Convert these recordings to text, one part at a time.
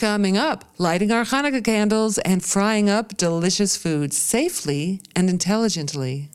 Coming up, lighting our Hanukkah candles and frying up delicious foods safely and intelligently.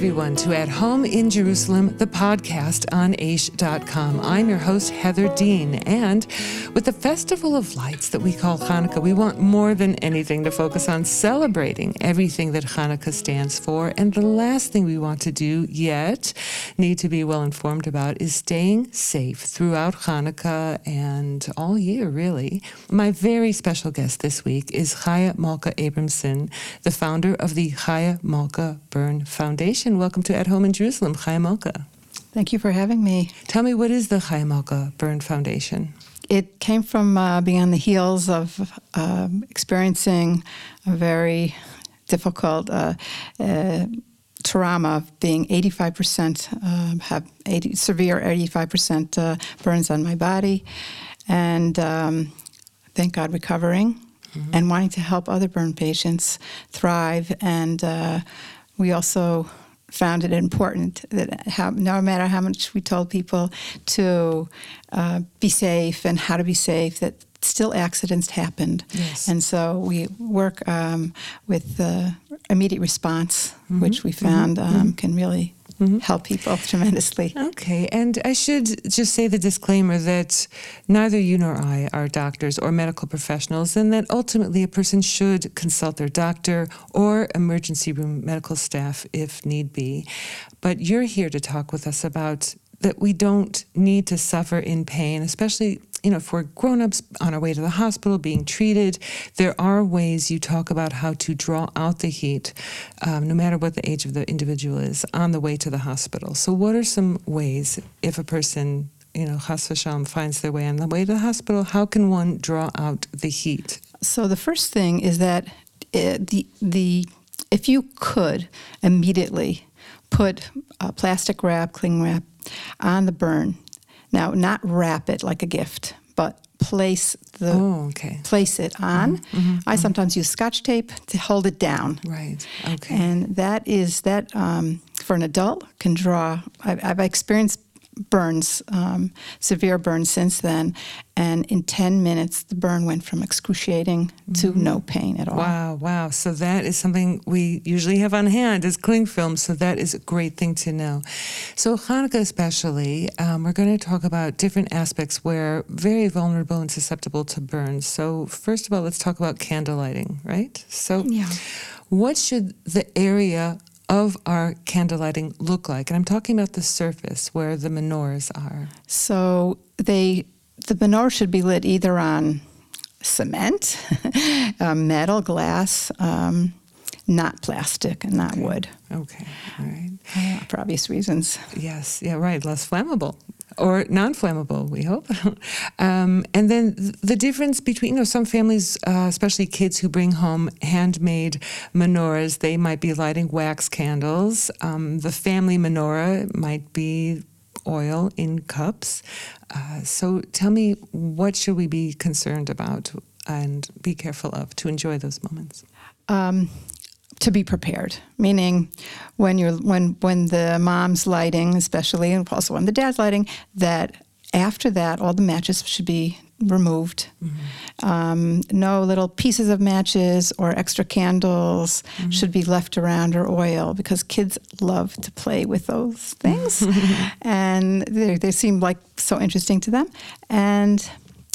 Everyone, to At Home in Jerusalem, the podcast on Aish.com. I'm your host, Heather Dean. And with the Festival of Lights that we call Hanukkah, we want more than anything to focus on celebrating everything that Hanukkah stands for. And the last thing we want to do yet, need to be well informed about, is staying safe throughout Hanukkah and all year, really. My very special guest this week is Chaya Malka Abramson, the founder of the Chaya Malka Burn Foundation. Foundation. Welcome to At Home in Jerusalem, Malka. Thank you for having me. Tell me, what is the Chaya Malka Burn Foundation? It came from uh, being on the heels of uh, experiencing a very difficult uh, uh trauma of being 85% um, have 80, severe 85% uh, burns on my body, and um, thank God recovering. Mm-hmm. And wanting to help other burn patients thrive and uh, we also found it important that how, no matter how much we told people to uh, be safe and how to be safe, that still accidents happened. Yes. And so we work um, with the immediate response, mm-hmm. which we found mm-hmm. um, can really mm-hmm. help people tremendously. Okay, and I should just say the disclaimer that neither you nor I are doctors or medical professionals, and that ultimately a person should consult their doctor or emergency room medical staff if need be. But you're here to talk with us about that we don't need to suffer in pain, especially you know, for grown-ups on our way to the hospital being treated, there are ways you talk about how to draw out the heat, um, no matter what the age of the individual is, on the way to the hospital. So, what are some ways if a person, you know, Chas v'shalom, finds their way on the way to the hospital? How can one draw out the heat? So, the first thing is that uh, the the if you could immediately put plastic wrap, cling wrap on the burn. Now, not wrap it like a gift, but place the oh, okay. place it on. Mm-hmm, mm-hmm, I mm-hmm. sometimes use scotch tape to hold it down. Right. Okay. And that is that um, for an adult can draw. I've, I've experienced burns, um, severe burns since then. And in 10 minutes, the burn went from excruciating to mm-hmm. no pain at all. Wow, wow. So that is something we usually have on hand as cling film. So that is a great thing to know. So, Hanukkah, especially, um, we're going to talk about different aspects where very vulnerable and susceptible to burns. So, first of all, let's talk about candle lighting, right? So, yeah. What should the area of our candlelighting look like? And I'm talking about the surface where the menorahs are. So they the menorah should be lit either on cement, uh, metal, glass, um, not plastic and not okay. wood. Okay, all right. Uh, for obvious reasons. Yes, yeah, right. Less flammable or non-flammable, we hope. um, and then the difference between, you know, some families, uh, especially kids who bring home handmade menorahs, they might be lighting wax candles. Um, the family menorah might be oil in cups. Uh, so tell me, what should we be concerned about and be careful of to enjoy those moments? Um, to be prepared, meaning when you're when when the mom's lighting, especially, and also when the dad's lighting, that after that all the matches should be removed. Mm-hmm. Um, no little pieces of matches or extra candles mm-hmm. should be left around or oil because kids love to play with those things, and they, they seem like so interesting to them. And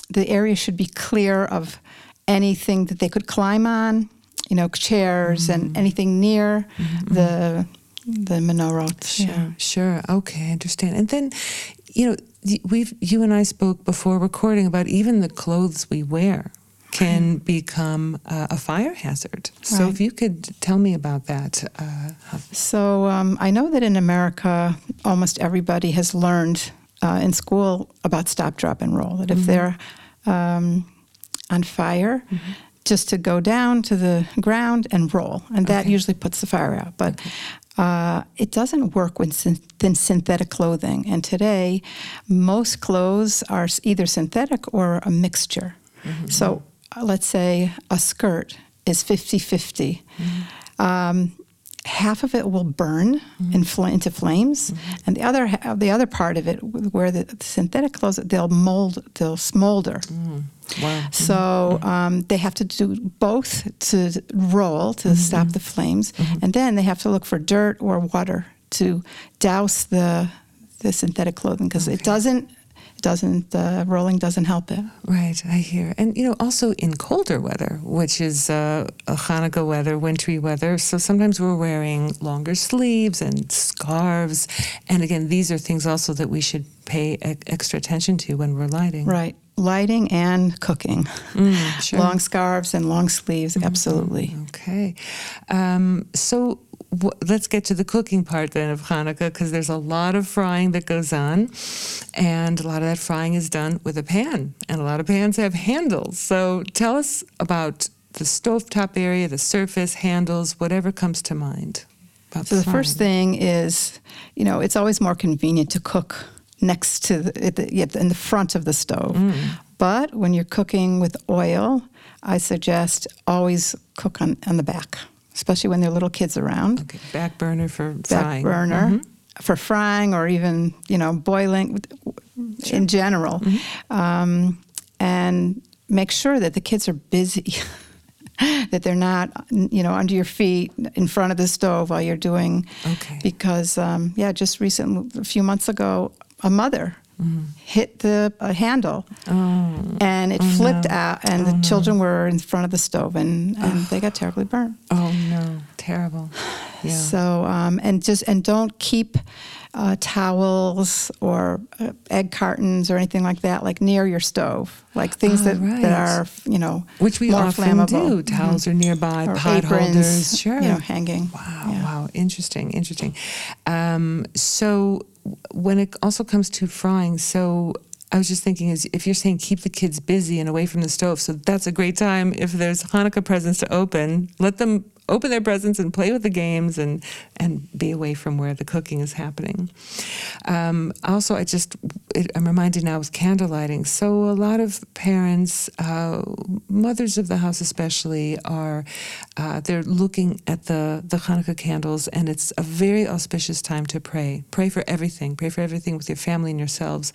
the area should be clear of anything that they could climb on you know, chairs mm-hmm. and anything near mm-hmm. the the menorah. Sure, yeah. sure. Okay, I understand. And then, you know, we've you and I spoke before recording about even the clothes we wear can right. become uh, a fire hazard. So if you could tell me about that. Uh, so um, I know that in America, almost everybody has learned uh, in school about stop, drop, and roll. That if mm-hmm. they're um, on fire, mm-hmm just to go down to the ground and roll, and that okay. usually puts the fire out. But okay. uh, it doesn't work with synth- synthetic clothing. And today, most clothes are either synthetic or a mixture. Mm-hmm. So uh, let's say a skirt is 50 50. Mm-hmm. Um, half of it will burn in fl- into flames, and the other ha- the other part of it, where the synthetic clothes, they'll mold, they'll smolder. Wow. So um, they have to do both to roll to stop the flames, and then they have to look for dirt or water to douse the the synthetic clothing because it doesn't doesn't the rolling doesn't help it. Right, I hear. And, you know, also in colder weather, which is uh, a Hanukkah weather, wintry weather, so sometimes we're wearing longer sleeves and scarves. And again, these are things also that we should pay e- extra attention to when we're lighting. Right, lighting and cooking, Mm, sure. long scarves and long sleeves, absolutely. Okay. Um, so w- let's get to the cooking part then of Hanukkah because there's a lot of frying that goes on. And a lot of that frying is done with a pan. And a lot of pans have handles. So tell us about the stovetop area, the surface, handles, whatever comes to mind. So the first thing is, you know, it's always more convenient to cook next to the, the in the front of the stove. But when you're cooking with oil, I suggest always cook on, on the back, especially when there are little kids around. Okay, back burner for Back frying. burner Mhm. for frying or even, you know, boiling in general. Um, and make sure that the kids are busy. that they're not, you know, under your feet in front of the stove while you're doing Okay. because um, yeah, just recently, a few months ago, a mother hit the uh, handle Oh, and it Oh, flipped no. out, and Oh, the no. children were in front of the stove, and, and they got terribly burnt. oh no, terrible. Yeah. So um, and just and don't keep uh, towels or uh, egg cartons or anything like that like near your stove, like things Oh, that, right. that are you know Which we more often flammable. do. Towels are nearby, Or pot aprons, holders. Sure. you know, hanging. Wow, Yeah. wow, interesting, interesting. Um, so when it also comes to frying, so I was just thinking, is if you're saying keep the kids busy and away from the stove, so that's a great time if there's Hanukkah presents to open, let them open their presents and play with the games and and be away from where the cooking is happening. Um, also, I just it, I'm reminded now with candle lighting. So a lot of parents, uh, mothers of the house especially, are uh, they're looking at the the Hanukkah candles, and it's a very auspicious time to pray. Pray for everything. Pray for everything with your family and yourselves,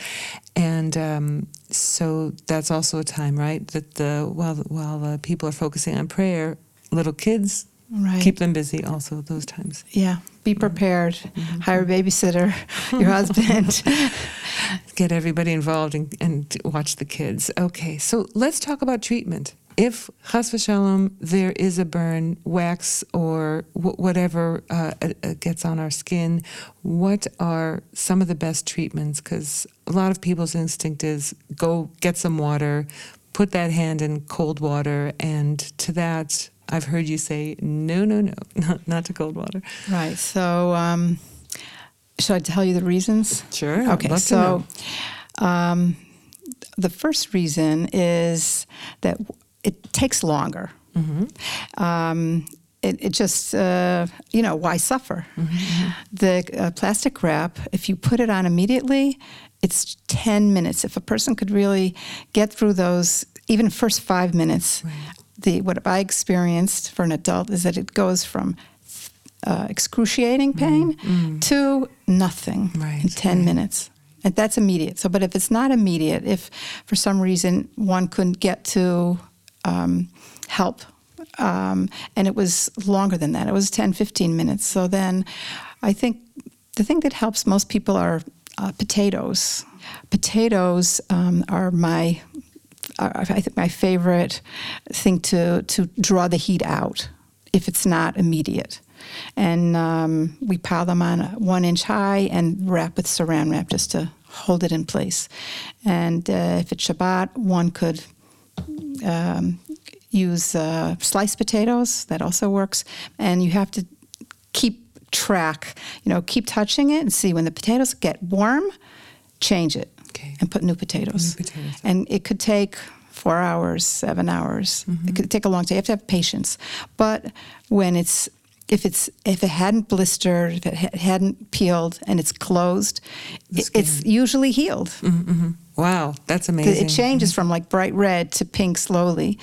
and um, so that's also a time, right? That the while while uh, people are focusing on prayer, little kids Right. keep them busy. Also those times. Yeah. Be prepared. Hire a babysitter, your husband. get everybody involved and, and watch the kids. Okay, so let's talk about treatment. If chas v'shalom, there is a burn, wax or wh- whatever uh, uh, uh, gets on our skin, what are some of the best treatments? Because a lot of people's instinct is go get some water, put that hand in cold water, and to that, I've heard you say no, no, no, not, not to cold water. right. So, um, should I tell you the reasons? Sure. Okay. So, um, the first reason is that it takes longer. Mm-hmm. Um, it, it just, uh, you know, why suffer? Mm-hmm, The uh, plastic wrap, if you put it on immediately, it's 10 minutes. If a person could really get through those, even first five minutes, the what I experienced for an adult is that it goes from uh, excruciating pain to nothing Mm-hmm. Right, in 10 right. minutes. And that's immediate. So, but if it's not immediate, if for some reason one couldn't get to um, help, um, and it was longer than that, it was 10, 15 minutes. So then I think the thing that helps most people are uh, potatoes. Potatoes um, are my I think my favorite thing to to draw the heat out if it's not immediate. And um, we pile them on one inch high and wrap with saran wrap just to hold it in place. And uh, if it's Shabbat, one could um, use uh, sliced potatoes. That also works. And you have to keep track. You know, keep touching it and see when the potatoes get warm, change it Okay. and put new potatoes. New potatoes. And it could take four hours, seven hours. Mm-hmm. It could take a long time. You have to have patience. But when it's if it's if it hadn't blistered, if it ha- hadn't peeled, and it's closed, it, it's usually healed. Mm-hmm. Wow, that's amazing. It changes from like bright red to pink slowly,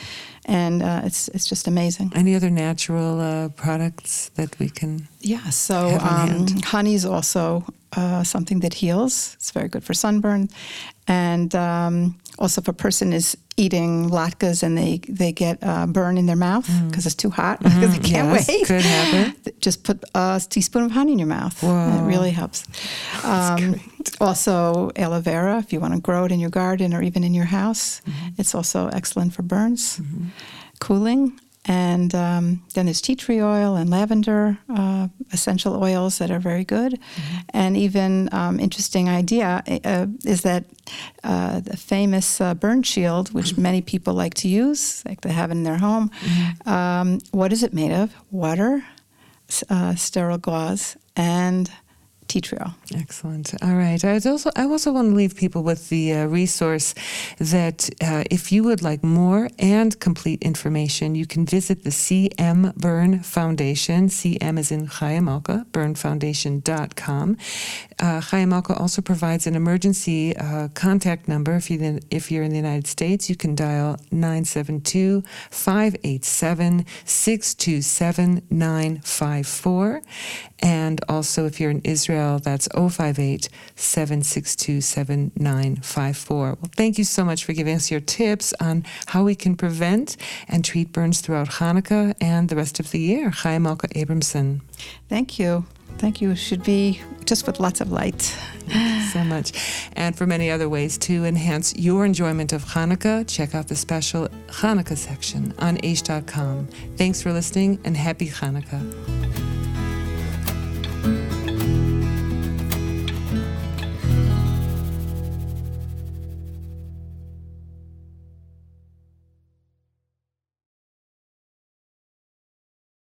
and uh, it's it's just amazing. Any other natural uh, products that we can? Yeah, so um, honey is also uh, something that heals. It's very good for sunburn, and um, also if a person is eating latkes and they they get uh, burn in their mouth because it's too hot because they can't Mm. Yes, wait. could happen. Just put a teaspoon of honey in your mouth. Wow. It really helps. Um, also, aloe vera, if you want to grow it in your garden or even in your house, Mm-hmm. it's also excellent for burns, cooling. And um, then there's tea tree oil and lavender uh, essential oils that are very good. Mm-hmm. And even um, interesting idea uh, is that uh, the famous uh, burn shield, which many people like to use, like they have in their home, Mm-hmm. um, what is it made of? Water, uh, sterile gauze, and tea. Excellent. All right. I also I also want to leave people with the uh, resource that uh, if you would like more and complete information, you can visit the CM Burn Foundation. CM is in Chayamalka, burnfoundation.com. Uh, Chayamalka also provides an emergency uh, contact number. If, you, if you're in the United States, you can dial 972 587 627 954. And also, if you're in Israel, that's 058 762 7954. Well, thank you so much for giving us your tips on how we can prevent and treat burns throughout Hanukkah and the rest of the year. Chaya Malka Abramson. Thank you. Thank you. Should be just with lots of light. so much. And for many other ways to enhance your enjoyment of Hanukkah, check out the special Hanukkah section on Aish.com. Thanks for listening and happy Hanukkah.